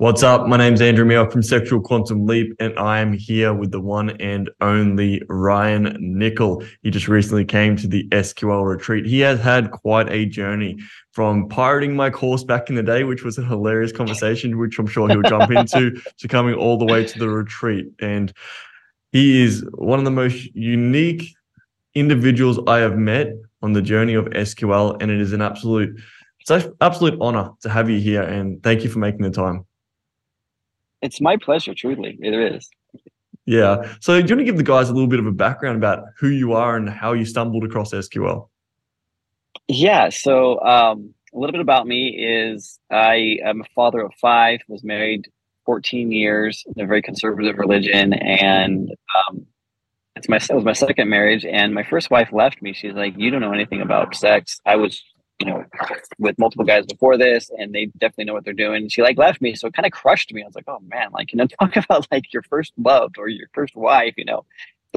What's up? My name's Andrew Meow from Sexual Quantum Leap, and I am here with the one and only Ryan Nickel. He just recently came to the SQL retreat. He has had quite a journey from pirating my course back in the day, which was a hilarious conversation, which I'm sure he'll jump into, to coming all the way to the retreat. And he is one of the most unique individuals I have met on the journey of SQL, and it is an absolute, it's an absolute honor to have you here. And thank you for making the time. It's my pleasure, truly. It is. Yeah. So, do you want to give the guys a little bit of a background about who you are and how you stumbled across SQL? Yeah. So, um, a little bit about me is I am a father of five, was married 14 years in a very conservative religion. And um, it's my, it was my second marriage. And my first wife left me. She's like, You don't know anything about sex. I was you know, with multiple guys before this, and they definitely know what they're doing. She like left me, so it kind of crushed me. I was like, oh man, like you know, talk about like your first love or your first wife, you know,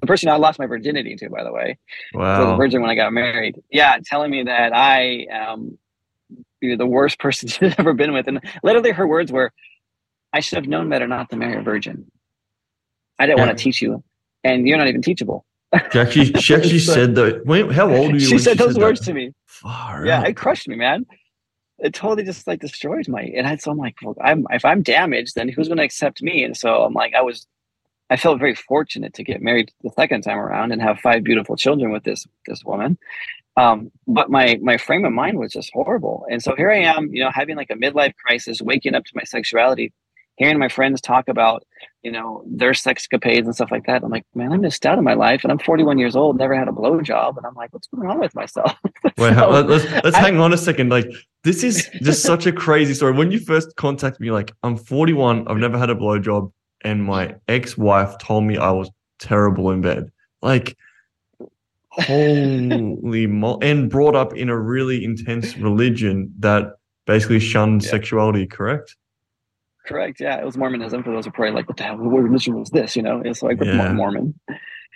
the person I lost my virginity to, by the way. Wow. So the virgin when I got married. Yeah, telling me that I am the worst person she's ever been with, and literally her words were, "I should have known better not to marry a virgin. I didn't yeah. want to teach you, and you're not even teachable." She actually, she actually said that. Wait, how old are you? She said those words that? to me. Far yeah, out. it crushed me, man. It totally just like destroyed my. And I, so I'm like, well, I'm if I'm damaged, then who's going to accept me? And so I'm like, I was, I felt very fortunate to get married the second time around and have five beautiful children with this this woman. Um, but my my frame of mind was just horrible. And so here I am, you know, having like a midlife crisis, waking up to my sexuality, hearing my friends talk about, you know, their sexcapades and stuff like that. I'm like, man, I missed out on my life, and I'm 41 years old, never had a blow job, and I'm like, what's going on with myself? Wait, so, let's let's I, hang on a second. Like, this is just such a crazy story. When you first contacted me, like, I'm 41, I've never had a blow job, and my ex-wife told me I was terrible in bed. Like, holy mo- and brought up in a really intense religion that basically shunned yeah. sexuality. Correct? Correct. Yeah, it was Mormonism. For those who probably like, what the hell? What religion was this? You know, it's like yeah. Mormon.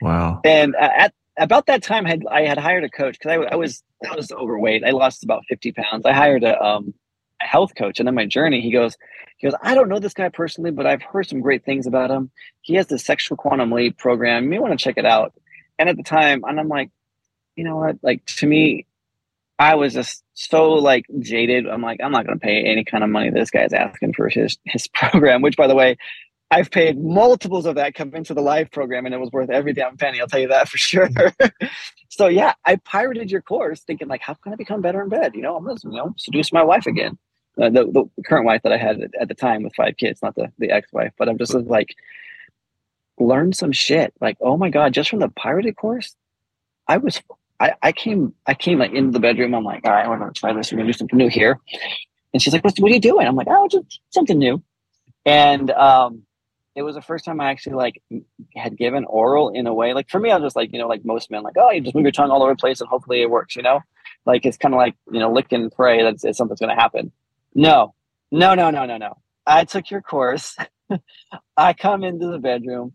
Wow. And uh, at about that time, I had, I had hired a coach because I, I, was I was overweight. I lost about fifty pounds. I hired a um a health coach, and on my journey, he goes, he goes, I don't know this guy personally, but I've heard some great things about him. He has the Sexual Quantum Leap program. You may want to check it out. And at the time, and I'm like, you know what? Like to me, I was just so like jaded. I'm like, I'm not going to pay any kind of money this guy's asking for his his program. Which, by the way, I've paid multiples of that come into the live program, and it was worth every damn penny. I'll tell you that for sure. so yeah, I pirated your course, thinking like, how can I become better in bed? You know, I'm gonna you know seduce my wife again, uh, the the current wife that I had at the time with five kids, not the the ex wife. But I'm just like, learn some shit. Like, oh my god, just from the pirated course, I was I, I came I came like into the bedroom. I'm like, all right, we're gonna try this. We're gonna do something new here. And she's like, what, what are you doing? I'm like, oh, just something new. And um, it was the first time I actually like had given oral in a way. Like for me, I was just like, you know, like most men, like, oh, you just move your tongue all over the place and hopefully it works. You know, like it's kind of like you know, lick and pray that something's gonna happen. No, no, no, no, no, no. I took your course. I come into the bedroom,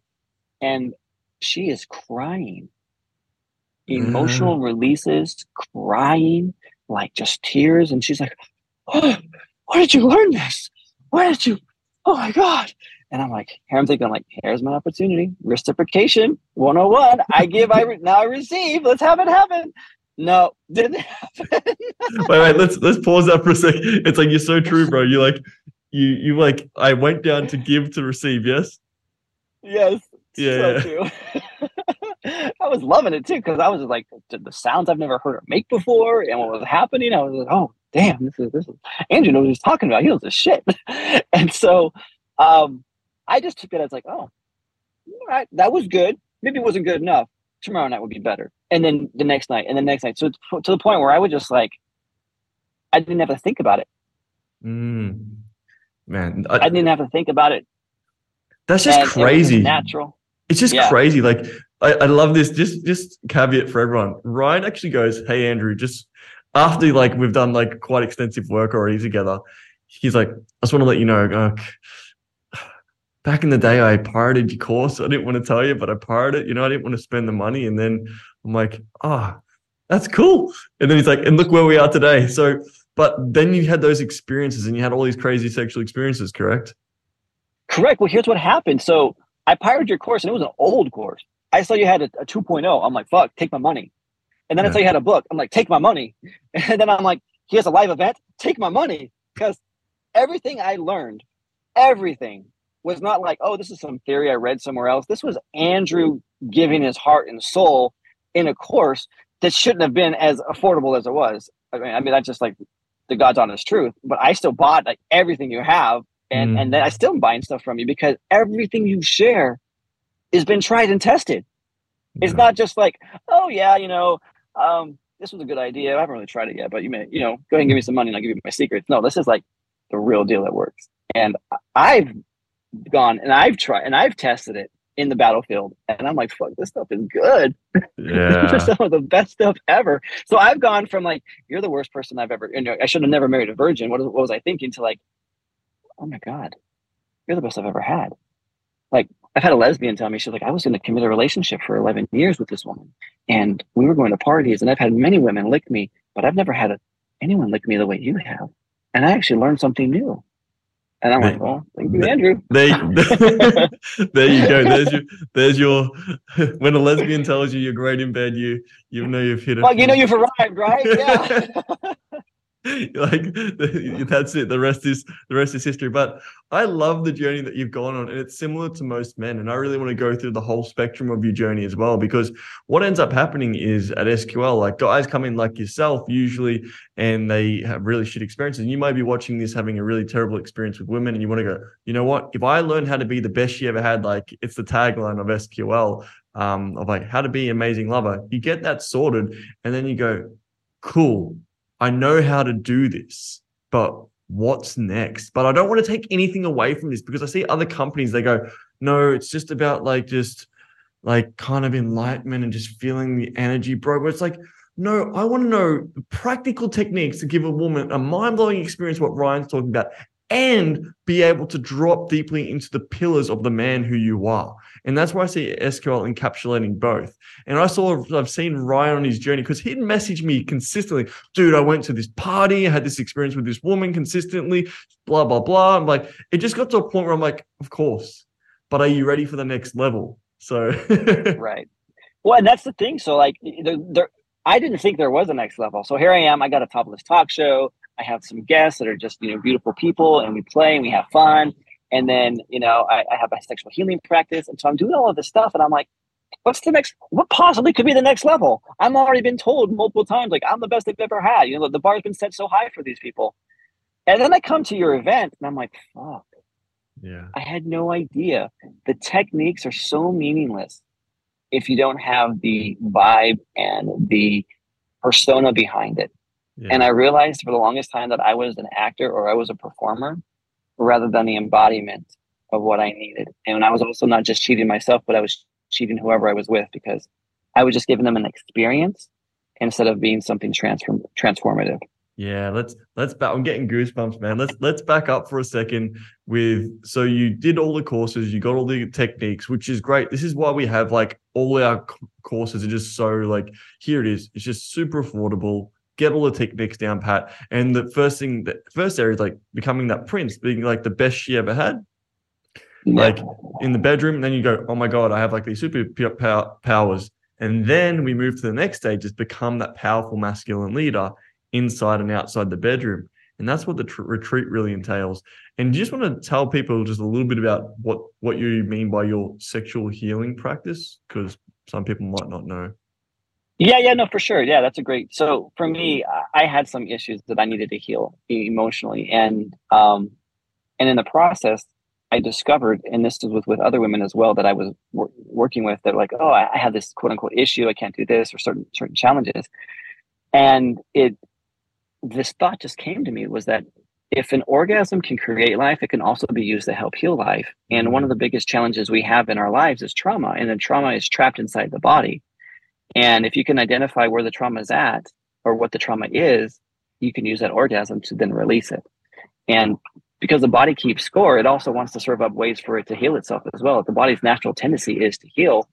and she is crying emotional mm. releases, crying, like just tears. And she's like, oh, where did you learn this? Where did you? Oh my God. And I'm like, here I'm thinking, I'm like, here's my opportunity. Reciprocation 101. I give, I re- now I receive. Let's have it happen. No, didn't happen. wait, wait, let's let's pause that for a second. It's like you're so true, bro. You like you you like I went down to give to receive, yes? Yes. Yeah. So I was loving it too because I was like the sounds I've never heard her make before and what was happening. I was like, oh damn, this is this is Andrew knows what he's talking about. He knows the shit. and so um, I just took it as like, oh, all right, that was good. Maybe it wasn't good enough. Tomorrow night would be better. And then the next night, and the next night. So to the point where I would just like, I didn't have to think about it. Mm, man, I, I, didn't have to think about it. That's just crazy. natural. It's just yeah. crazy. Like I, I love this. Just just caveat for everyone. Ryan actually goes, "Hey Andrew, just after like we've done like quite extensive work already together." He's like, "I just want to let you know." Back in the day, I pirated your course. I didn't want to tell you, but I pirated. You know, I didn't want to spend the money, and then I'm like, "Ah, oh, that's cool." And then he's like, "And look where we are today." So, but then you had those experiences, and you had all these crazy sexual experiences, correct? Correct. Well, here's what happened. So I pirated your course and it was an old course. I saw you had a, a 2.0. I'm like, fuck, take my money. And then yeah. I saw you had a book. I'm like, take my money. And then I'm like, here's a live event. Take my money. Because everything I learned, everything was not like, oh, this is some theory I read somewhere else. This was Andrew giving his heart and soul in a course that shouldn't have been as affordable as it was. I mean, I mean that's just like the God's honest truth. But I still bought like everything you have, and mm. and then I still am buying stuff from you because everything you share has been tried and tested. Yeah. It's not just like, oh yeah, you know, um, this was a good idea. I haven't really tried it yet, but you may, you know, go ahead and give me some money and I'll give you my secrets. No, this is like the real deal that works. And I've gone and I've tried and I've tested it in the battlefield. And I'm like, fuck, this stuff is good. Yeah. this is some of the best stuff ever. So I've gone from like, you're the worst person I've ever, you know, I should have never married a virgin. What, what was I thinking to like, oh my God, you're the best I've ever had. Like, I've had a lesbian tell me, she's like, I was in a committed relationship for 11 years with this woman. And we were going to parties, and I've had many women lick me, but I've never had a, anyone lick me the way you have. And I actually learned something new. And I'm like, well, thank you, Andrew. There, there you go. There's your, there's your. When a lesbian tells you you're great in bed, you you know you've hit it. Well, you know you've arrived, right? Yeah. like that's it the rest is the rest is history. But i love the journey that you've gone on and it's similar to most men and i really want to go through the whole spectrum of your journey as well because what ends up happening is at sql like guys come in like yourself usually and they have really shit experiences and you might be watching this having a really terrible experience with women and you want to go you know what? If i learn how to be the best she ever had like it's the tagline of sql um, of like how to be an amazing lover. You get that sorted and then you go cool I know how to do this, but what's next? But I don't want to take anything away from this because I see other companies, they go, no, it's just about like just like kind of enlightenment and just feeling the energy, bro. But it's like, no, I want to know practical techniques to give a woman a mind blowing experience, what Ryan's talking about, and be able to drop deeply into the pillars of the man who you are. And that's why I see SQL encapsulating both. And I saw, I've seen Ryan on his journey because he'd message me consistently, dude, I went to this party, I had this experience with this woman consistently, blah, blah, blah. I'm like, it just got to a point where I'm like, of course, but are you ready for the next level? So, right. Well, and that's the thing. So, like, there, there, I didn't think there was a next level. So here I am. I got a topless talk show. I have some guests that are just, you know, beautiful people and we play and we have fun. And then, you know, I, I have my sexual healing practice. And so I'm doing all of this stuff and I'm like, what's the next, what possibly could be the next level? I'm already been told multiple times, like, I'm the best they've ever had. You know, the bar's been set so high for these people. And then I come to your event and I'm like, fuck. Yeah. I had no idea. The techniques are so meaningless if you don't have the vibe and the persona behind it. Yeah. And I realized for the longest time that I was an actor or I was a performer rather than the embodiment of what I needed. And I was also not just cheating myself, but I was cheating whoever I was with because I was just giving them an experience instead of being something transform transformative. Yeah, let's let's back. I'm getting goosebumps, man. Let's let's back up for a second. With so you did all the courses, you got all the techniques, which is great. This is why we have like all our courses are just so like here it is. It's just super affordable get all the techniques down pat. And the first thing, the first area is like becoming that prince, being like the best she ever had. Like in the bedroom, and then you go, oh my god, I have like these super powers. And then we move to the next stage, is become that powerful masculine leader inside and outside the bedroom. And that's what the tr- retreat really entails. And you just want to tell people just a little bit about what what you mean by your sexual healing practice, because some people might not know. Yeah, yeah, no, for sure. Yeah, that's a great. So for me, I had some issues that I needed to heal emotionally, and um, and in the process, I discovered, and this is with with other women as well that I was wor- working with, that like, oh, I, I have this quote unquote issue, I can't do this, or certain certain challenges, and it, this thought just came to me was that if an orgasm can create life, it can also be used to help heal life. And one of the biggest challenges we have in our lives is trauma, and then trauma is trapped inside the body. And if you can identify where the trauma is at or what the trauma is, you can use that orgasm to then release it. And because the body keeps score, it also wants to serve up ways for it to heal itself as well. The body's natural tendency is to heal.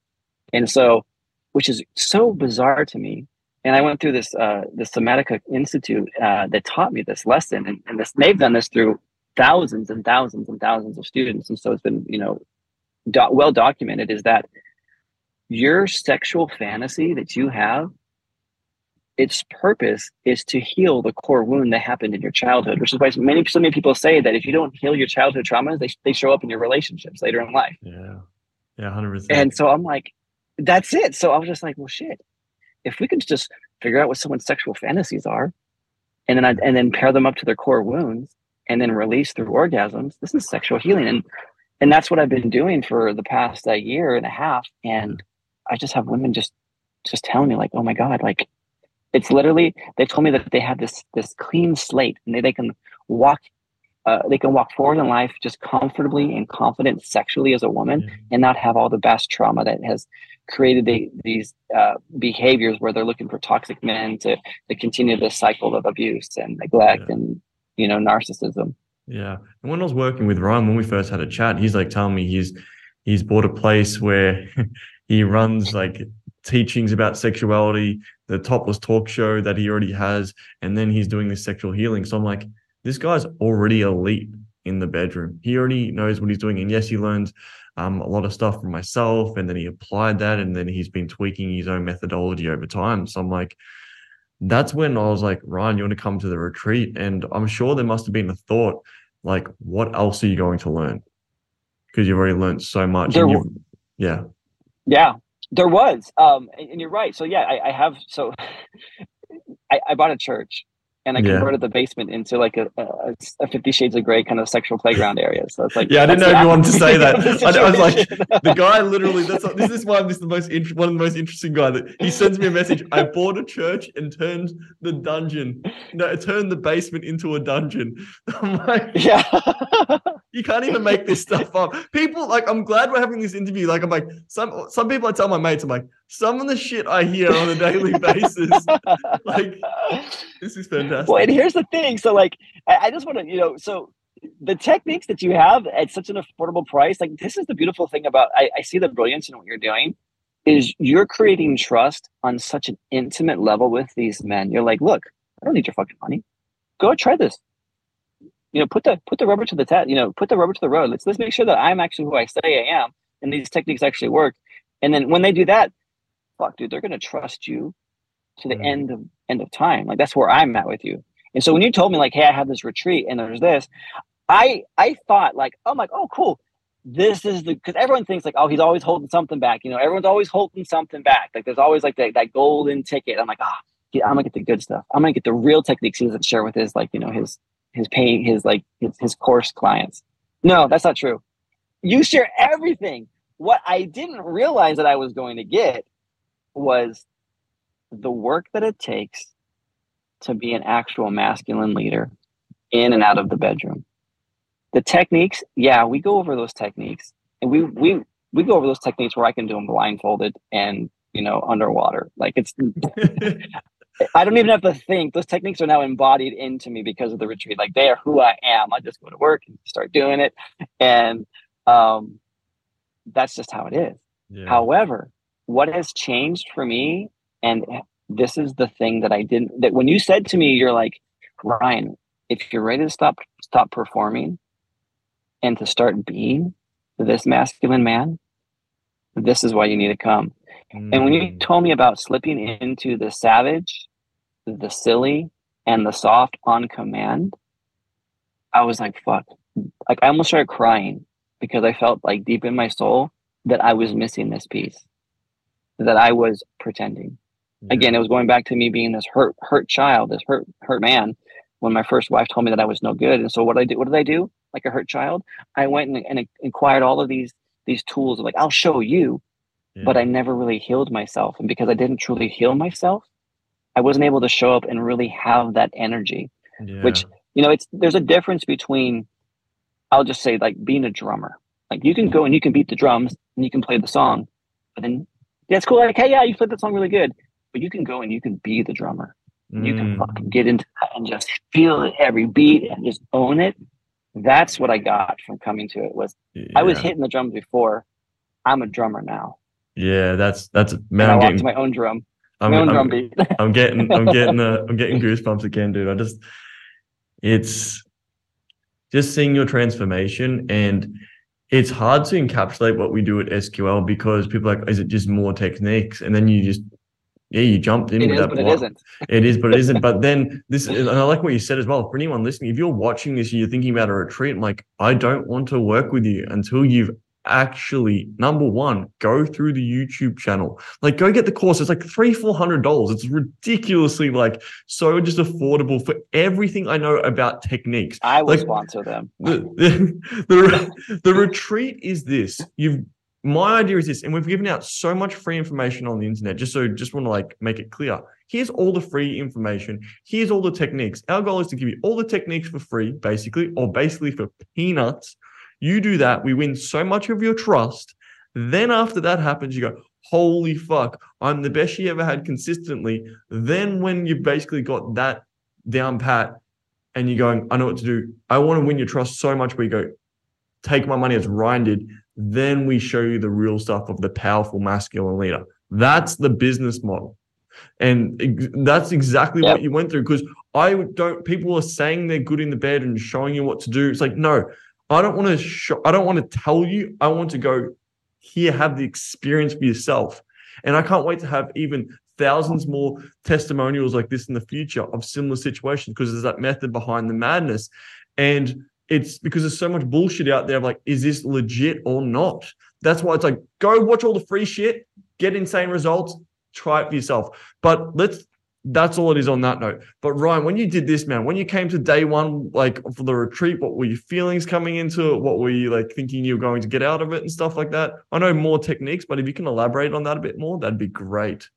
And so, which is so bizarre to me. And I went through this uh, the Somatica Institute uh, that taught me this lesson, and, and this they've done this through thousands and thousands and thousands of students, and so it's been you know do- well documented is that your sexual fantasy that you have its purpose is to heal the core wound that happened in your childhood, which is why many so many people say that if you don't heal your childhood traumas, they, they show up in your relationships later in life. Yeah. Yeah, 100%. And so I'm like, that's it. So I was just like, well, shit. If we can just figure out what someone's sexual fantasies are, and then I, and then pair them up to their core wounds, and then release through orgasms, this is sexual healing. And and that's what I've been doing for the past a year and a half. And I just have women just just telling me like, oh my god, like it's literally they told me that they have this this clean slate and they, they can walk uh, they can walk forward in life just comfortably and confident sexually as a woman mm-hmm. and not have all the best trauma that has created the, these uh, behaviors where they're looking for toxic men to, to continue this cycle of abuse and neglect yeah. and you know narcissism yeah and when i was working with ryan when we first had a chat he's like telling me he's he's bought a place where he runs like teachings about sexuality, the topless talk show that he already has, and then he's doing this sexual healing. So I'm like, this guy's already elite in the bedroom. He already knows what he's doing. And yes, he learned um, a lot of stuff from myself, and then he applied that, and then he's been tweaking his own methodology over time. So I'm like, that's when I was like, Ryan, you want to come to the retreat? And I'm sure there must have been a thought, like, what else are you going to learn? Because you've already learned so much. There, yeah. Yeah. There was, um, and, and, you're right. So yeah, I, I have. So I, I, bought a church, and I yeah. converted the basement into like a, a, a, Fifty Shades of Grey kind of sexual playground area. So it's like yeah, I didn't know if you wanted to say that. I, I, was like the guy literally. That's this is why I'm just the most int- one of the most interesting guy that he sends me a message. I bought a church and turned the dungeon, no, turned the basement into a dungeon. I'm like yeah. You can't even make this stuff up. People like I'm glad we're having this interview. Like I'm like some some people I tell my mates, I'm like, some of the shit I hear on a daily basis, like this is fantastic. Well, and here's the thing. So like I, I just want to, you know, so the techniques that you have at such an affordable price, like this is the beautiful thing about I, I see the brilliance in what you're doing is you're creating trust on such an intimate level with these men. You're like, look, I don't need your fucking money. Go try this you know, put the put the rubber to the test. You know, put the rubber to the road. Let's let's make sure that I'm actually who I say I am, and these techniques actually work. And then when they do that, fuck, dude, they're gonna trust you to the mm. end of end of time. Like that's where I'm at with you. And so when you told me like, hey, I have this retreat and there's this, I I thought like, I'm like, oh, cool. This is the because everyone thinks like, oh, he's always holding something back. You know, everyone's always holding something back. Like there's always like that, that golden ticket. I'm like, ah, oh, I'm gonna get the good stuff. I'm gonna get the real techniques he doesn't share with his like, you know, his his paying his like his, his course clients. No, that's not true. You share everything. What I didn't realize that I was going to get was the work that it takes to be an actual masculine leader in and out of the bedroom. The techniques, yeah, we go over those techniques and we we we go over those techniques where I can do them blindfolded and you know underwater. Like it's I don't even have to think. Those techniques are now embodied into me because of the retreat. Like they are who I am. I just go to work and start doing it, and um, that's just how it is. Yeah. However, what has changed for me, and this is the thing that I didn't. That when you said to me, you're like, Ryan, if you're ready to stop stop performing, and to start being this masculine man, this is why you need to come. And when you mm. told me about slipping into the savage the silly and the soft on command, I was like, fuck. Like I almost started crying because I felt like deep in my soul that I was missing this piece, that I was pretending. Yeah. Again, it was going back to me being this hurt, hurt child, this hurt, hurt man. When my first wife told me that I was no good, and so what I did, what did I do? Like a hurt child, I went and, and acquired all of these these tools of like I'll show you, yeah. but I never really healed myself, and because I didn't truly heal myself, I wasn't able to show up and really have that energy. Yeah. Which you know, it's there's a difference between I'll just say like being a drummer. Like you can go and you can beat the drums and you can play the song, but then it's cool. Like hey, yeah, you played that song really good, but you can go and you can be the drummer. Mm. You can mm. fucking get into that and just feel it every beat and just own it. That's what I got from coming to it. Was yeah. I was hitting the drums before. I'm a drummer now. Yeah, that's that's man. And I I'm getting, to my own drum. I'm, I'm, I'm, getting, I'm getting, uh, I'm getting goosebumps again, dude. I just, it's, just seeing your transformation and it's hard to encapsulate what we do at SQL because people are like, is it just more techniques? And then you just yeah, you jumped in It with is, that. but it isn't. It is, but it isn't. But then this, and I like what you said as well. For anyone listening, if you're watching this and you're thinking about a retreat, I'm like, I don't want to work with you until you've actually, number one, go through the YouTube channel. Like, go get the course. It's like three, four hundred dollars. It's ridiculously like so just affordable for everything I know about techniques. I will Like- sponsor them. The, the, the, the retreat is this. You've my idea is this, and we've given out so much free information on the internet. Just so, just want to like make it clear. Here's all the free information. Here's all the techniques. Our goal is to give you all the techniques for free, basically, or basically for peanuts. You do that, we win so much of your trust. Then after that happens, you go, holy fuck, I'm the best you ever had consistently. Then when you've basically got that down pat, and you're going, I know what to do. I want to win your trust so much. Where you go, take my money as Ryan did then we show you the real stuff of the powerful masculine leader. That's the business model. And that's exactly Yep. what you went through. Because I don't, people are saying they're good in the bed and showing you what to do. It's like, no, I don't want to show, I don't want to tell you. I want to go here, have the experience for yourself. And I can't wait to have even thousands more testimonials like this in the future of similar situations because there's that method behind the madness. And it's because there's so much bullshit out there of like, is this legit or not? That's why it's like, go watch all the free shit, get insane results, try it for yourself. But let's, that's all it is on that note. But Ryan, when you did this, man, when you came to day one, like for the retreat, what were your feelings coming into it? What were you like thinking you were going to get out of it and stuff like that? I know more techniques, but if you can elaborate on that a bit more, that'd be great.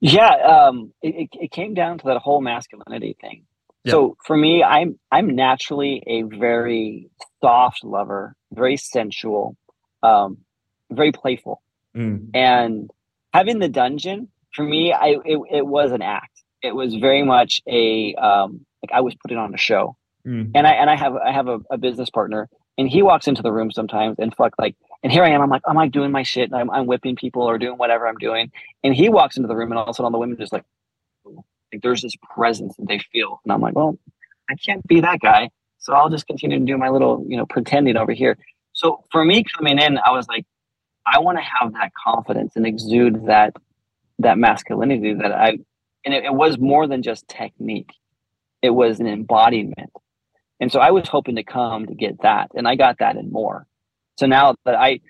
Yeah, um, it, it, came down to that whole masculinity thing. Yeah. So for me, I'm I'm naturally a very soft lover, very sensual, um, very playful, Mm, and having the dungeon for me, I it, it was an act. It was very much a um, like I was putting on a show, mm, and I and I have I have a, a business partner, and he walks into the room sometimes and fuck like, and here I am, I'm like, I'm like doing my shit, and I'm I'm whipping people or doing whatever I'm doing, and he walks into the room, and all of a sudden all the women just like, like there's this presence that they feel, and I'm like, well, I can't be that guy, so I'll just continue to do my little you know pretending over here. So for me coming in, I was like, I want to have that confidence and exude that that masculinity that I, and it, it was more than just technique, it was an embodiment. And so I was hoping to come to get that, and I got that and more. So now that I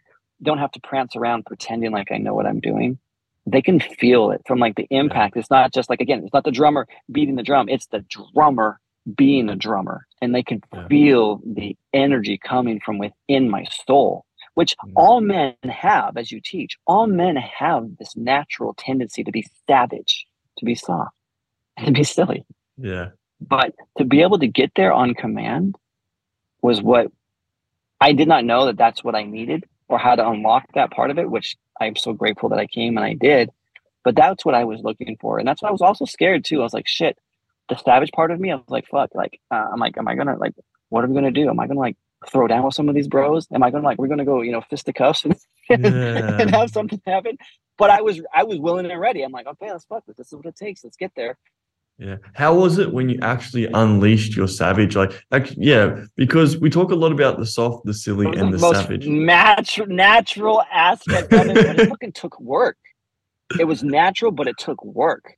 don't have to prance around pretending like I know what I'm doing, they can feel it from like the impact. It's not just like again, it's not the drummer beating the drum; it's the drummer being a drummer, and they can Yeah. feel the energy coming from within my soul, which Mm. all men have, as you teach. All men have this natural tendency to be savage, to be soft, and to be silly yeah. but to be able to get there on command was what I did not know that that's what I needed or how to unlock that part of it, which I'm so grateful that I came and I did. But that's what I was looking for, and that's why I was also scared too. I was like, shit, the savage part of me. I was like, fuck, like uh, I'm like, am I gonna like, what am I gonna do? Am I gonna like throw down with some of these bros? Am I gonna like, we're gonna go, you know, fisticuffs and, Yeah. and have something happen? But I was, I was willing and ready. I'm like, okay, let's fuck this. This is what it takes. Let's get there. Yeah. How was it when you actually unleashed your savage? Like, like, yeah, because we talk a lot about the soft, the silly, and the most savage. Natural, natural aspect of it, but it fucking took work. It was natural, but it took work.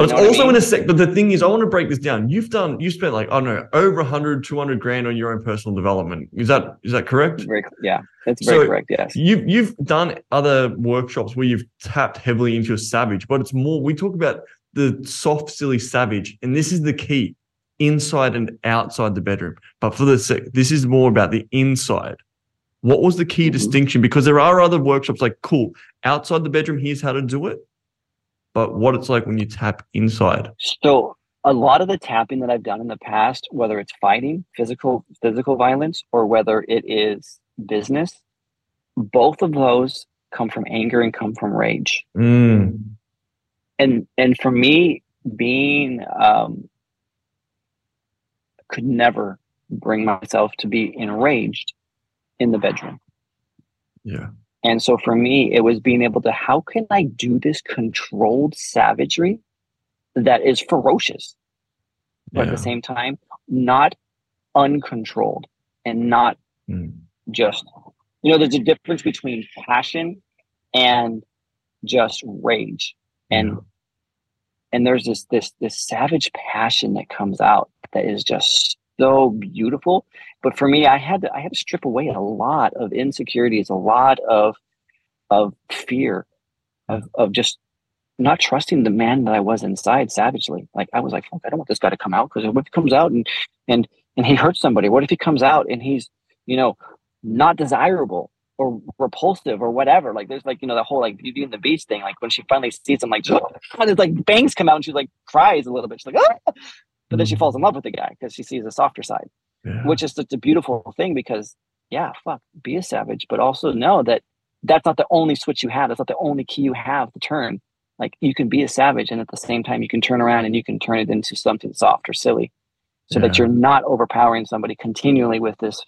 But You it's know what I also mean? in a sec. But the thing is, I want to break this down. You've done, you spent like, I don't know, over 100, 200 grand on your own personal development. Is that, is that correct? Very, yeah, that's very So- correct. Yes. You've you've done other workshops where you've tapped heavily into your savage, but it's more we talk about the soft, silly savage, and this is the key, inside and outside the bedroom. But for the sec, this is more about the inside. What was the key Mhm. distinction? Because there are other workshops like cool outside the bedroom. Here's how to do it, but what it's like when you tap inside. So a lot of the tapping that I've done in the past, whether it's fighting, physical physical violence, or whether it is business, both of those come from anger and come from rage. Mm, and and for me being um could never bring myself to be enraged in the bedroom yeah, and so for me it was being able to how can i do this controlled savagery that is ferocious but at the same time not uncontrolled and not Mm. just you know there's a difference between passion and just rage and Yeah. and there's this this this savage passion that comes out that is just so beautiful but for me i had to i had to strip away a lot of insecurities a lot of of fear of of just not trusting the man that i was inside savagely like i was like Fuck, i don't want this guy to come out because what if he comes out and and and he hurts somebody what if he comes out and he's you know not desirable or repulsive or whatever. Like there's like, you know, the whole like Beauty and the Beast thing. Like when she finally sees him, like, there's like bangs come out and she's like cries a little bit. She's like, ah! But then she mm. falls in love with the guy because she sees the softer side, Yeah. which is such a beautiful thing because, yeah, fuck, be a savage, but also know that that's not the only switch you have. That's not the only key you have to turn. Like you can be a savage and at the same time you can turn around and you can turn it into something soft or silly so that you're not overpowering somebody continually with this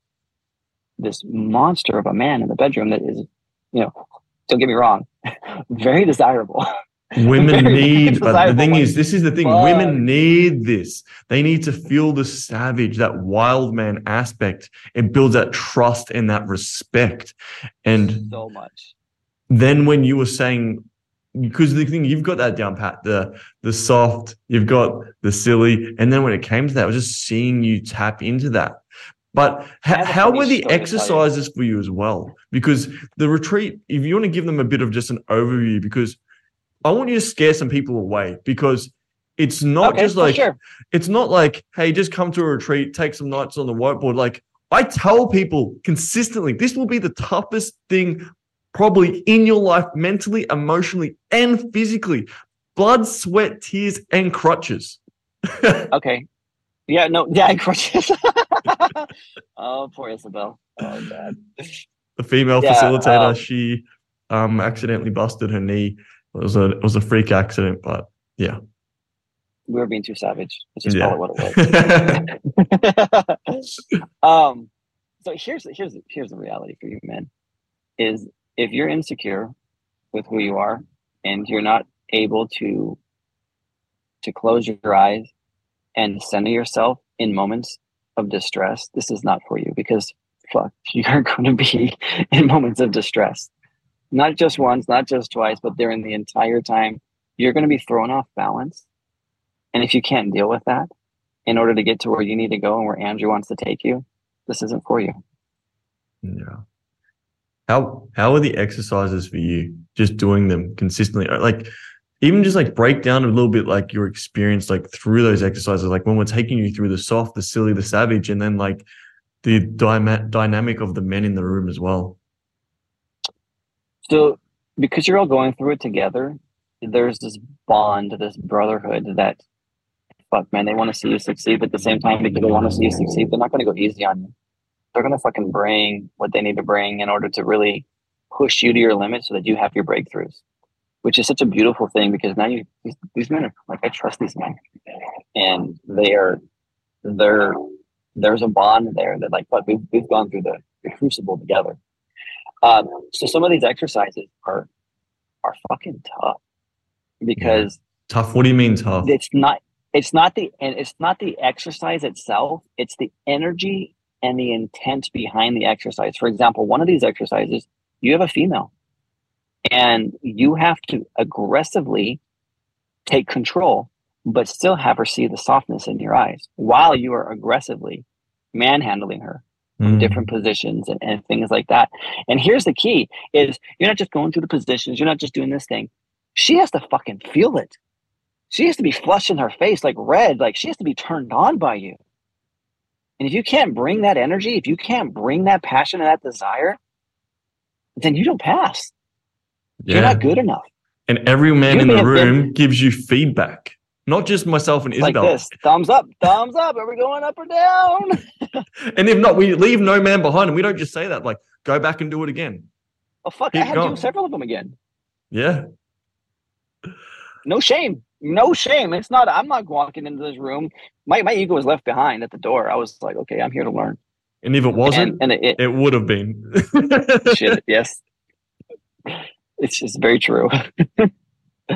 this monster of a man in the bedroom that is, you know, don't get me wrong, very desirable. Women need, but the thing is, this is the thing. Fuck. Women need this. They need to feel the savage, that wild man aspect. It builds that trust and that respect. And so much. then when you were saying, because the thing you've got that down pat, the the soft, you've got the silly, and then when it came to that, I was just seeing you tap into that. But ha- how were the story to tell you. exercises for you as well? Because the retreat, if you want to give them a bit of just an overview, because I want you to scare some people away, because it's not okay, just like sure. it's not like, hey, just come to a retreat, take some nights on the whiteboard. Like I tell people consistently, this will be the toughest thing probably in your life, mentally, emotionally, and physically. Blood, sweat, tears, and crutches. Okay. Yeah, no, yeah, crutches. oh, poor Isabel. Oh, God. The female Yeah, facilitator, um, she um accidentally busted her knee. It was a it was a freak accident, but yeah. We were being too savage. Let's just call it what it was. um so here's here's here's the reality for you man is if you're insecure with who you are and you're not able to to close your eyes and center yourself in moments of distress this is not for you because fuck you're going to be in moments of distress not just once not just twice but during the entire time you're going to be thrown off balance and if you can't deal with that in order to get to where you need to go and where Andrew wants to take you, this isn't for you. yeah. How how are the exercises for you? Just doing them consistently. Like even just like break down a little bit like your experience like through those exercises, like when we're taking you through the soft, the silly, the savage, and then like the dyma- dynamic of the men in the room as well. So, because you're all going through it together, there's this bond, this brotherhood that, fuck, man, they want to see you succeed, but at the same time, because they want to see you succeed, they're not going to go easy on you. They're going to fucking bring what they need to bring in order to really push you to your limit so that you have your breakthroughs, which is such a beautiful thing because now you, these, these men are like, I trust these men. And they are, they're, there's a bond there that, like, but we've, we've gone through the, the crucible together. Um, so some of these exercises are are fucking tough because Tough. What do you mean tough? it's not it's not the and it's not the exercise itself it's the energy and the intent behind the exercise for example one of these exercises you have a female and you have to aggressively take control but still have her see the softness in your eyes while you are aggressively manhandling her Mm. different positions and, and things like that. And here's the key is you're not just going through the positions, you're not just doing this thing. She has to fucking feel it. She has to be flushed in her face like red, like she has to be turned on by you. And if you can't bring that energy, if you can't bring that passion and that desire, then you don't pass. Yeah. You're not good enough. And every man You in the have been- room gives you feedback, not just myself and Isabel. Like this. Thumbs up, thumbs up. Are we going up or down? And if not, we leave no man behind, and we don't just say that. Like, go back and do it again. Oh fuck, I Keep had to do several of them again. Yeah, no shame no shame it's not i'm not walking into this room my, my ego was left behind at the door i was like okay i'm here to learn and if it wasn't, and, and it, it would have been. shit yes it's just very true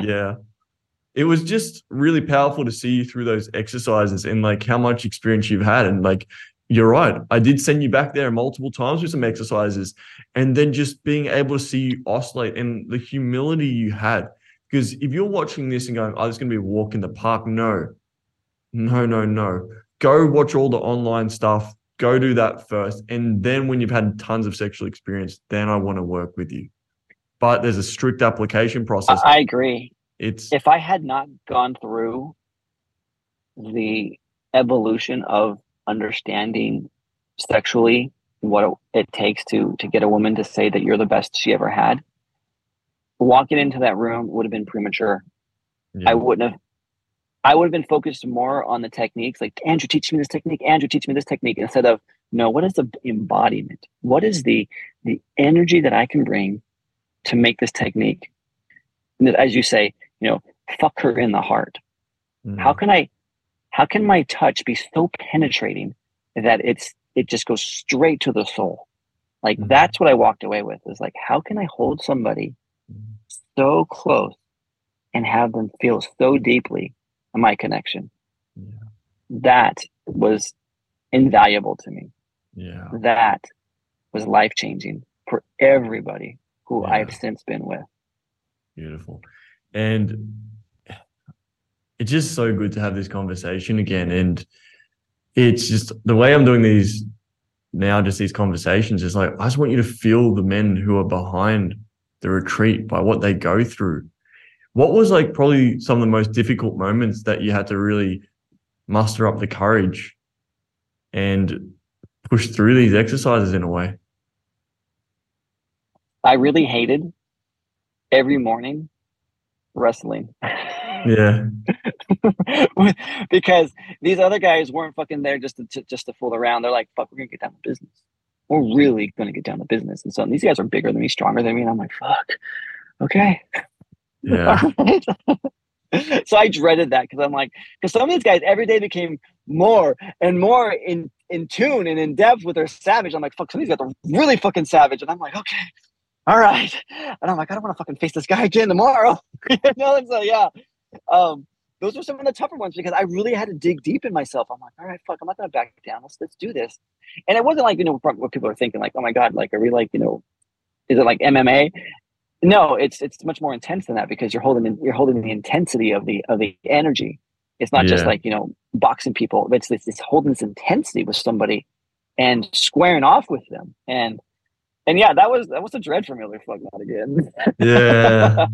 yeah, it was just really powerful to see you through those exercises and like how much experience you've had, and like you're right. I did send you back there multiple times with some exercises, and then just being able to see you oscillate and the humility you had. Because if you're watching this and going, "Oh, it's going to be a walk in the park," no, no, no, no. Go watch all the online stuff. Go do that first, and then when you've had tons of sexual experience, then I want to work with you. But there's a strict application process. I agree. It's if I had not gone through the evolution of understanding sexually what it takes to to get a woman to say that you're the best she ever had walking into that room would have been premature. Yeah. i wouldn't have i would have been focused more on the techniques like andrew teach me this technique andrew teach me this technique instead of no what is the embodiment? What is the the energy that i can bring to make this technique? As you say you know fuck her in the heart mm. how can i how can my touch be so penetrating that it's it just goes straight to the soul like mm-hmm. that's what i walked away with is like how can i hold somebody mm-hmm. so close and have them feel so deeply my connection yeah. that was invaluable to me yeah that was life changing for everybody who yeah. i've since been with beautiful and it's just so good to have this conversation again. And it's just the way I'm doing these now, just these conversations is like, I just want you to feel the men who are behind the retreat by what they go through. What was like probably some of the most difficult moments that you had to really muster up the courage and push through these exercises in a way? I really hated every morning wrestling. Yeah. because these other guys weren't fucking there just to, to, just to fool around. They're like, "Fuck, we're gonna get down to business. We're really gonna get down to business." And so and these guys are bigger than me, stronger than me, and I'm like, "Fuck, okay." Yeah. so I dreaded that because I'm like, because some of these guys every day became more and more in in tune and in depth with their savage. I'm like, fuck, some of these guys are really fucking savage, and I'm like, okay, all right. And I'm like, I don't want to fucking face this guy again tomorrow. you know, and so yeah. Um, those were some of the tougher ones because I really had to dig deep in myself. I'm like, all right, fuck, I'm not gonna back down. Let's let's do this. And it wasn't like, you know, what people are thinking, like, oh my God, like, are we like, you know, is it like MMA? No, it's it's much more intense than that because you're holding you're holding the intensity of the of the energy. It's not yeah. just like, you know, boxing people, it's, it's it's holding this intensity with somebody and squaring off with them. And and yeah, that was that was a dread for me. Like, fuck, not again. Yeah.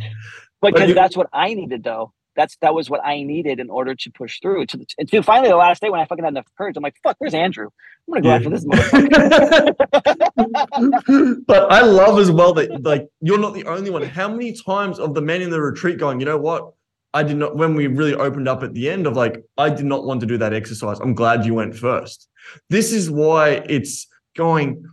because but that's what I needed though. That's that was what I needed in order to push through. To, the, to finally the last day when I fucking had enough courage, I'm like, "Fuck, where's Andrew? I'm gonna go yeah. after this motherfucker." but I love as well that like you're not the only one. How many times of the men in the retreat going, you know what? I did not when we really opened up at the end of like, I did not want to do that exercise. I'm glad you went first. This is why it's going,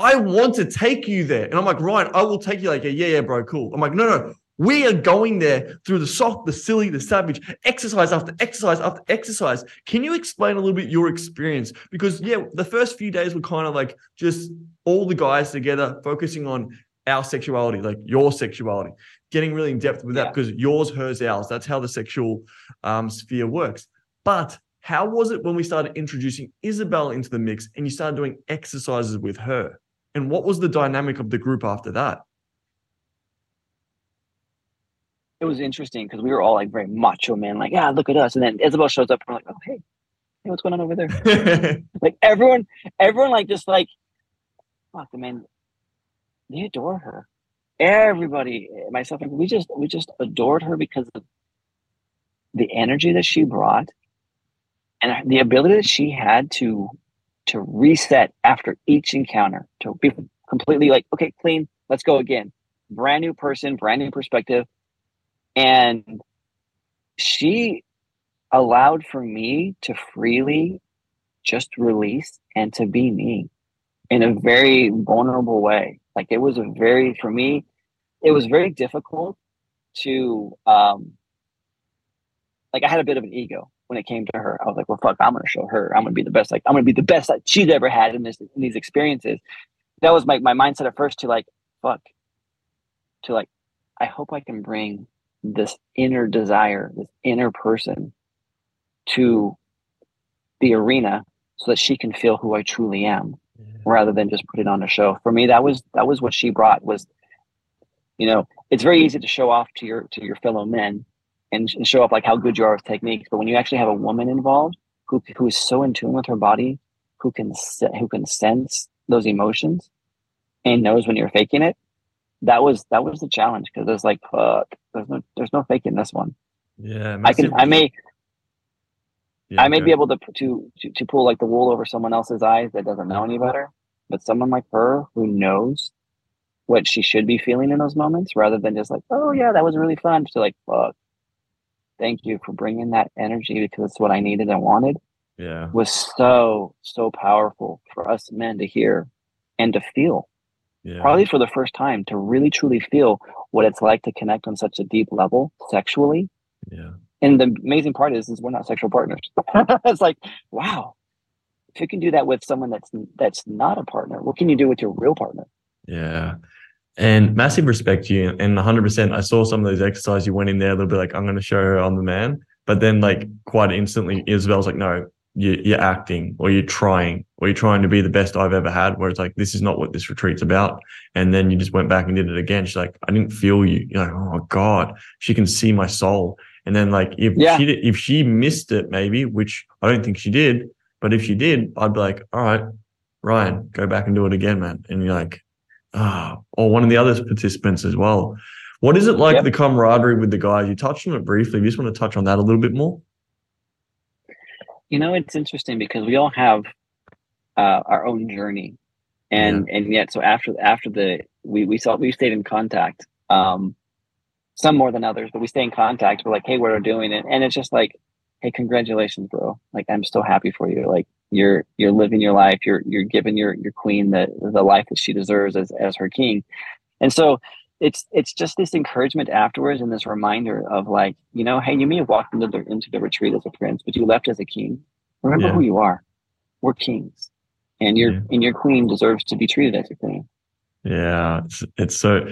I want to take you there. And I'm like, Ryan, I will take you. Like, yeah, yeah, bro, cool. I'm like, no, no, we are going there through the soft, the silly, the savage, exercise after exercise after exercise. Can you explain a little bit your experience? Because, yeah, the first few days were kind of like just all the guys together focusing on our sexuality, like your sexuality, getting really in depth with that because yours, hers, ours. That's how the sexual um, sphere works. But how was it when we started introducing Isabel into the mix and you started doing exercises with her? And what was the dynamic of the group after that? It was interesting because we were all like very macho man, like, yeah, look at us. And then Isabel shows up and we're like, oh, hey, hey, what's going on over there? like everyone, everyone like just like, fuck, I mean, they adore her. Everybody, myself, we just we just adored her because of the energy that she brought and the ability that she had to to reset after each encounter, to be completely like, okay, clean, let's go again. Brand new person, brand new perspective. And she allowed for me to freely just release and to be me in a very vulnerable way. Like it was a very, for me, it was very difficult to, um, like I had a bit of an ego when it came to her. I was like, well, fuck, I'm gonna show her. I'm gonna be the best. Like, I'm gonna be the best that she's ever had in this in these experiences. That was my my mindset at first to like, fuck, to like, I hope I can bring this inner desire, this inner person to the arena so that she can feel who I truly am yeah. rather than just put it on a show. For me, that was that was what she brought was, you know, it's very easy to show off to your to your fellow men and, and show up like how good you are with techniques. But when you actually have a woman involved who who is so in tune with her body, who can who can sense those emotions and knows when you're faking it, that was that was the challenge because it was like, fuck, there's no there's no faking this one. Yeah, I can I may yeah, I may be able to, to to to pull like the wool over someone else's eyes that doesn't know any better, but someone like her who knows what she should be feeling in those moments, rather than just like, oh yeah, that was really fun. To like, fuck, thank you for bringing that energy because it's what I needed and wanted. Yeah, was so so powerful for us men to hear and to feel. Yeah. Probably for the first time to really truly feel what it's like to connect on such a deep level sexually. Yeah and the amazing part is, is we're not sexual partners. it's like, wow, if you can do that with someone that's that's not a partner, what can you do with your real partner? Yeah. And massive respect to you. And 100%, I saw some of those exercises you went in there a little bit like, I'm going to show her I'm the man. But then, like, quite instantly, Isabel's like, no, you, are acting or you're trying or you're trying to be the best I've ever had. Where it's like, this is not what this retreat's about. And then you just went back and did it again. She's like, I didn't feel you. You're like, oh my God, she can see my soul. And then like if yeah. she if she missed it, maybe, which I don't think she did, but if she did, I'd be like, all right, Ryan, go back and do it again, man. And you're like, oh, or one of the other participants as well. What is it like yep. the camaraderie with the guys? You touched on it briefly. You just want to touch on that a little bit more. You know, it's interesting because we all have uh, our own journey, and yeah. and yet so after after the we we saw we stayed in contact. Um, some more than others, but we stay in contact. We're like, hey, what are doing it? And it's just like, hey, congratulations, bro. Like, I'm so happy for you. Like, you're you're living your life. You're you're giving your your queen the the life that she deserves as as her king. And so it's it's just this encouragement afterwards and this reminder of like, you know, hey, you may have walked into the into the retreat as a prince, but you left as a king. Remember yeah. who you are. We're kings. And your yeah. and your queen deserves to be treated as a queen. Yeah, it's, it's so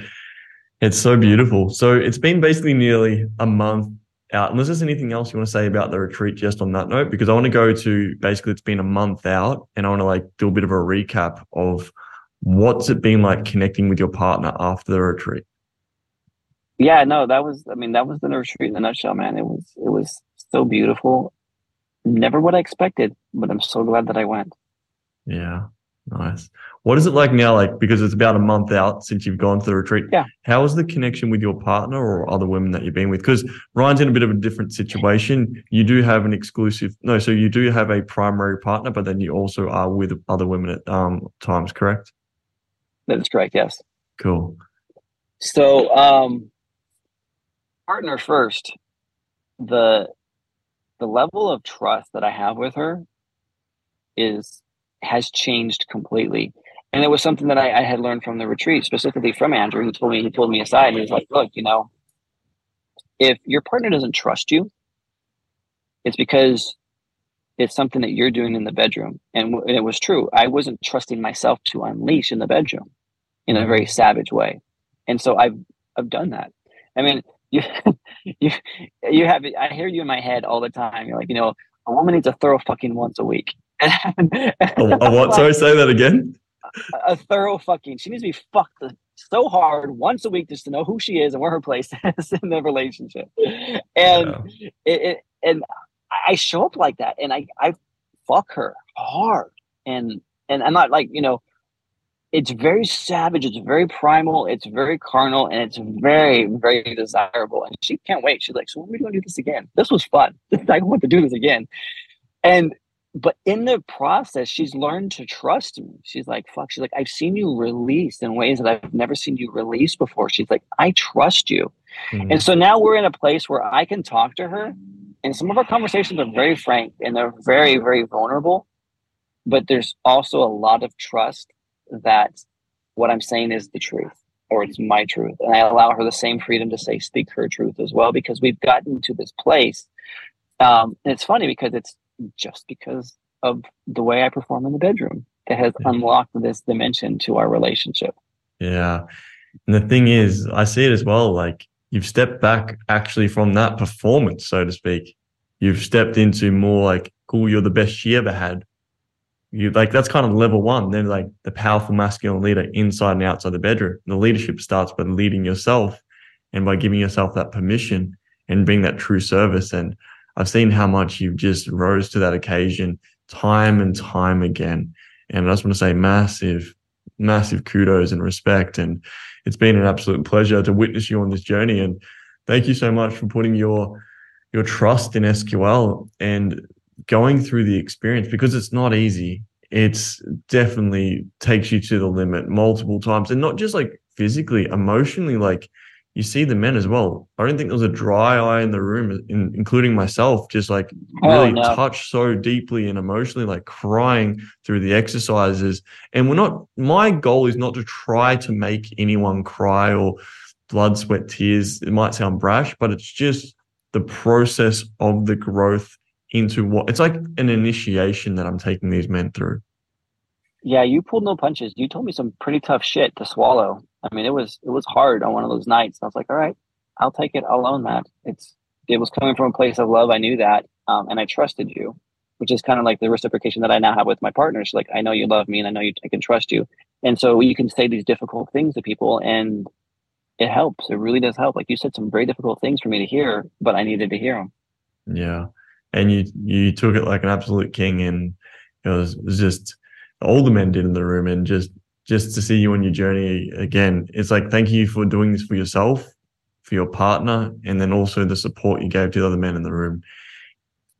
it's so beautiful. So it's been basically nearly a month out. Unless there's anything else you want to say about the retreat just on that note, because I want to go to basically it's been a month out and I want to like do a bit of a recap of what's it been like connecting with your partner after the retreat. Yeah, no, that was I mean, that was the retreat in a nutshell, man. It was it was so beautiful. Never what I expected, but I'm so glad that I went. Yeah. Nice. What is it like now? Like, because it's about a month out since you've gone to the retreat. Yeah. How is the connection with your partner or other women that you've been with? Because Ryan's in a bit of a different situation. You do have an exclusive, no, so you do have a primary partner, but then you also are with other women at um, times, correct? That is correct. Yes. Cool. So, um, partner first, the the level of trust that I have with her is has changed completely. And it was something that I, I, had learned from the retreat, specifically from Andrew, who told me, he pulled me aside and he was like, look, you know, if your partner doesn't trust you, it's because it's something that you're doing in the bedroom. And, and it was true. I wasn't trusting myself to unleash in the bedroom in a very savage way. And so I've, I've done that. I mean, you, you, you have, I hear you in my head all the time. You're like, you know, a woman needs a thorough fucking once a week. And, a, what? Sorry, say that again. A, a thorough fucking. She needs to be fucked so hard once a week just to know who she is and where her place is in the relationship. And yeah. it, it, and I show up like that, and I I fuck her hard, and and I'm not like you know. It's very savage. It's very primal. It's very carnal, and it's very, very desirable. And she can't wait. She's like, "So when are we going to do this again? This was fun. I want to do this again." And but in the process, she's learned to trust me. She's like, fuck, she's like, I've seen you release in ways that I've never seen you release before. She's like, I trust you. Mm-hmm. And so now we're in a place where I can talk to her. And some of our conversations are very frank and they're very, very vulnerable. But there's also a lot of trust that what I'm saying is the truth or it's my truth. And I allow her the same freedom to say, speak her truth as well, because we've gotten to this place. Um, and it's funny because it's just because of the way I perform in the bedroom that has unlocked this dimension to our relationship. Yeah. And the thing is, I see it as well. Like you've stepped back actually from that performance, so to speak. You've stepped into more like, cool, you're the best she ever had. you like that's kind of level one. Then like the powerful masculine leader inside and outside the bedroom. The leadership starts by leading yourself and by giving yourself that permission and being that true service. And I've seen how much you've just rose to that occasion time and time again. And I just want to say massive, massive kudos and respect. And it's been an absolute pleasure to witness you on this journey. And thank you so much for putting your your trust in SQL and going through the experience because it's not easy. It's definitely takes you to the limit multiple times and not just like physically, emotionally, like you see the men as well. I don't think there was a dry eye in the room, in, including myself, just like really oh, no. touched so deeply and emotionally, like crying through the exercises. And we're not, my goal is not to try to make anyone cry or blood, sweat, tears. It might sound brash, but it's just the process of the growth into what it's like an initiation that I'm taking these men through. Yeah, you pulled no punches. You told me some pretty tough shit to swallow. I mean, it was it was hard on one of those nights. I was like, all right, I'll take it. I'll own that. It's it was coming from a place of love. I knew that, um, and I trusted you, which is kind of like the reciprocation that I now have with my partners. Like, I know you love me, and I know you, I can trust you, and so you can say these difficult things to people, and it helps. It really does help. Like you said, some very difficult things for me to hear, but I needed to hear them. Yeah, and you you took it like an absolute king, and it was, it was just all the men did in the room, and just just to see you on your journey again. It's like thank you for doing this for yourself, for your partner, and then also the support you gave to the other men in the room.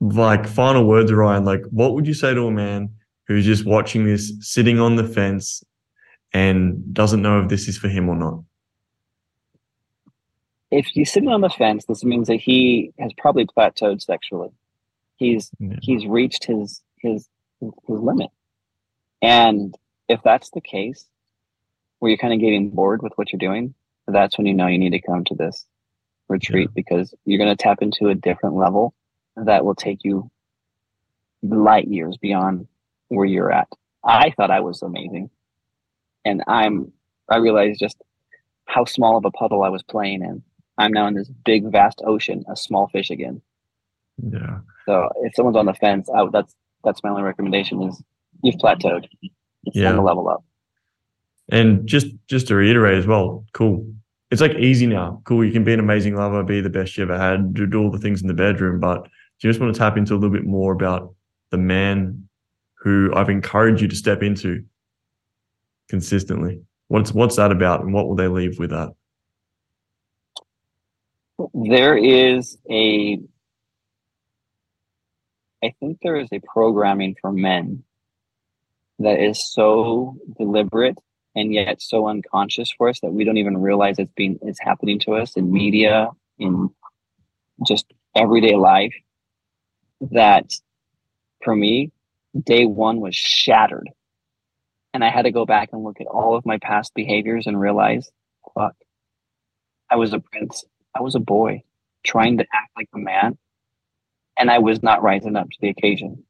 Like final words, Ryan. Like, what would you say to a man who's just watching this, sitting on the fence, and doesn't know if this is for him or not? If he's sitting on the fence, this means that he has probably plateaued sexually. He's yeah. he's reached his his his limit, and if that's the case, where you're kind of getting bored with what you're doing, that's when you know you need to come to this retreat yeah. because you're going to tap into a different level that will take you light years beyond where you're at. I thought I was amazing. And I'm, I realized just how small of a puddle I was playing in. I'm now in this big, vast ocean, a small fish again. Yeah. So if someone's on the fence, I, that's, that's my only recommendation is you've plateaued. Yeah. level up. And just just to reiterate as well, cool. It's like easy now. Cool. You can be an amazing lover, be the best you ever had, do, do all the things in the bedroom. But do you just want to tap into a little bit more about the man who I've encouraged you to step into consistently? What's what's that about, and what will they leave with that? There is a, I think there is a programming for men that is so deliberate and yet so unconscious for us that we don't even realize it's being it's happening to us in media in just everyday life that for me day one was shattered. And i had to go back and look at all of my past behaviors and realize fuck i was a prince. I was a boy trying to act like a man and i was not rising up to the occasion.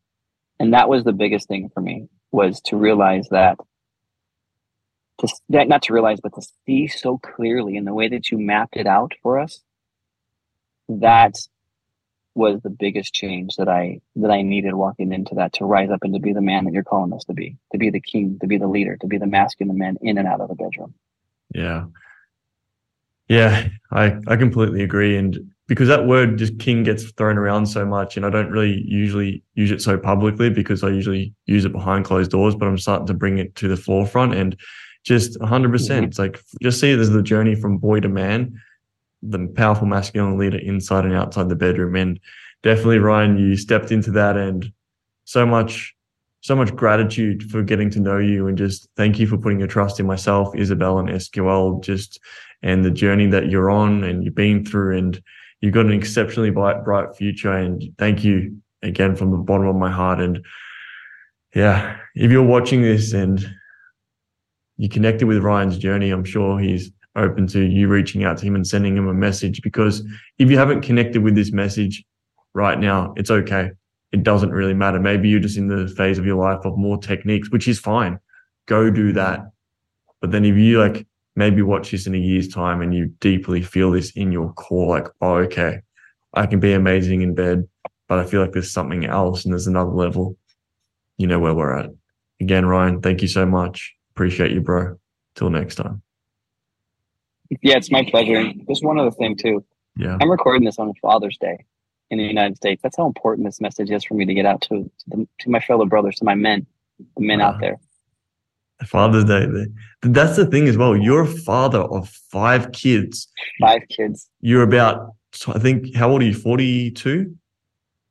And that was the biggest thing for me was to realize that to not to realize but to see so clearly in the way that you mapped it out for us that was the biggest change that i that i needed walking into that to rise up and to be the man that you're calling us to be to be the king to be the leader to be the masculine man in and out of the bedroom. Yeah. Yeah i i completely agree and because that word just king gets thrown around so much and I don't really usually use it so publicly because I usually use it behind closed doors, but I'm starting to bring it to the forefront and just 100%. percent It's like just see it as the journey from boy to man, the powerful masculine leader inside and outside the bedroom. And definitely, Ryan, you stepped into that and so much, so much gratitude for getting to know you and just thank you for putting your trust in myself, Isabel, and SQL, just and the journey that you're on and you've been through and you've got an exceptionally bright, bright future. And thank you again from the bottom of my heart. And yeah, if you're watching this and you connected with Ryan's journey, I'm sure he's open to you reaching out to him and sending him a message. Because if you haven't connected with this message right now, it's okay. It doesn't really matter. Maybe you're just in the phase of your life of more techniques, which is fine. Go do that. But then if you like maybe watch this in a year's time and you deeply feel this in your core, like, oh, okay, I can be amazing in bed, but I feel like there's something else and there's another level. You know where we're at. again, Ryan, thank you so much. Appreciate you, bro. Till next time. Yeah, it's my pleasure. Just one other thing too. Yeah. I'm recording this on Father's Day in the United States. That's how important this message is for me to get out to to, the, to my fellow brothers, to my men, the men wow. out there. Father's Day. That's the thing as well. You're a father of five kids. Five kids. You're about, I think, how old are you? 42?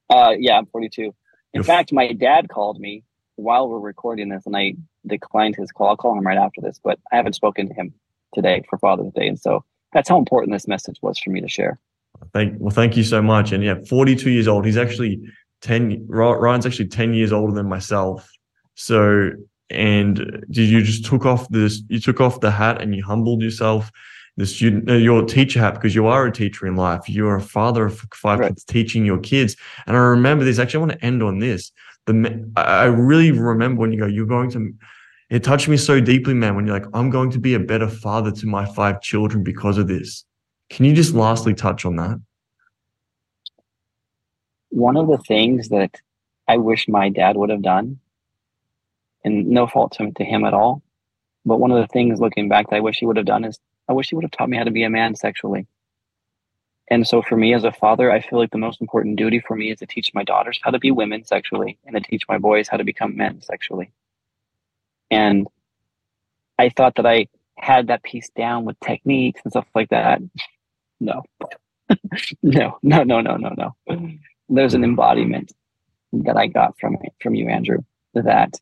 Uh, yeah, I'm 42. In You're fact, my dad called me while we're recording this, and I declined his call. I'll call him right after this, but I haven't spoken to him today for Father's Day, and so that's how important this message was for me to share. Thank well, thank you so much. And yeah, 42 years old. He's actually 10. Ryan's actually 10 years older than myself. So and did you just took off this you took off the hat and you humbled yourself? The student uh, your teacher hat because you are a teacher in life. You're a father of five right. kids teaching your kids. And i remember this actually i want to end on this. The i really remember when you go you're going to it touched me so deeply man when you're like i'm going to be a better father to my five children because of this. Can you just lastly touch on that? One of the things that i wish my dad would have done and no fault to, to him at all. But one of the things looking back that I wish he would have done is I wish he would have taught me how to be a man sexually. And so for me as a father, I feel like the most important duty for me is to teach my daughters how to be women sexually and to teach my boys how to become men sexually. And I thought that I had that piece down with techniques and stuff like that. No. no, no, no, no, no, no. There's an embodiment that I got from from you, Andrew, that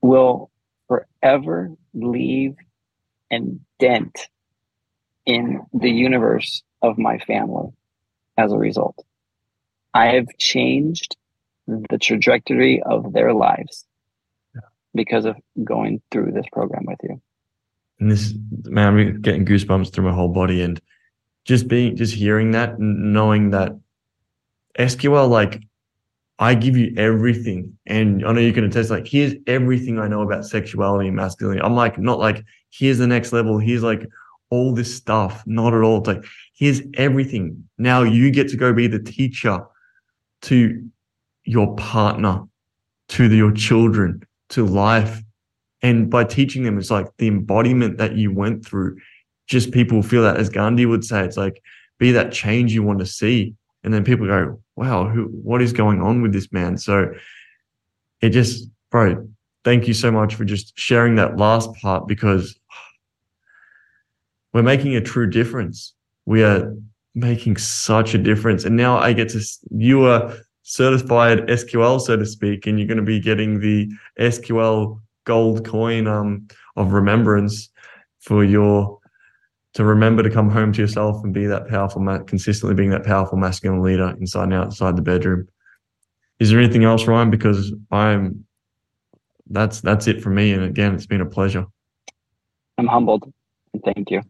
will forever leave and dent in the universe of my family as a result. I have changed the trajectory of their lives because of going through this program with you. And this, man, I'm getting goosebumps through my whole body. And just being, just hearing that, knowing that SQL, like, I give you everything. And I know you can attest, like, here's everything I know about sexuality and masculinity. I'm like, not like, here's the next level. Here's like all this stuff. Not at all. It's like, here's everything. Now you get to go be the teacher to your partner, to the, your children, to life. And by teaching them, it's like the embodiment that you went through. Just people feel that, as Gandhi would say, it's like, be that change you want to see and then people go, "Wow, who? What is going on with this man?" So it just, bro, thank you so much for just sharing that last part because we're making a true difference. We are making such a difference, and now I get to you are certified SQL, so to speak, and you're going to be getting the SQL gold coin um, of remembrance for your to remember to come home to yourself and be that powerful, consistently being that powerful masculine leader inside and outside the bedroom. Is there anything else, Ryan? Because I'm, that's that's it for me. And again, it's been a pleasure. I'm humbled. Thank you.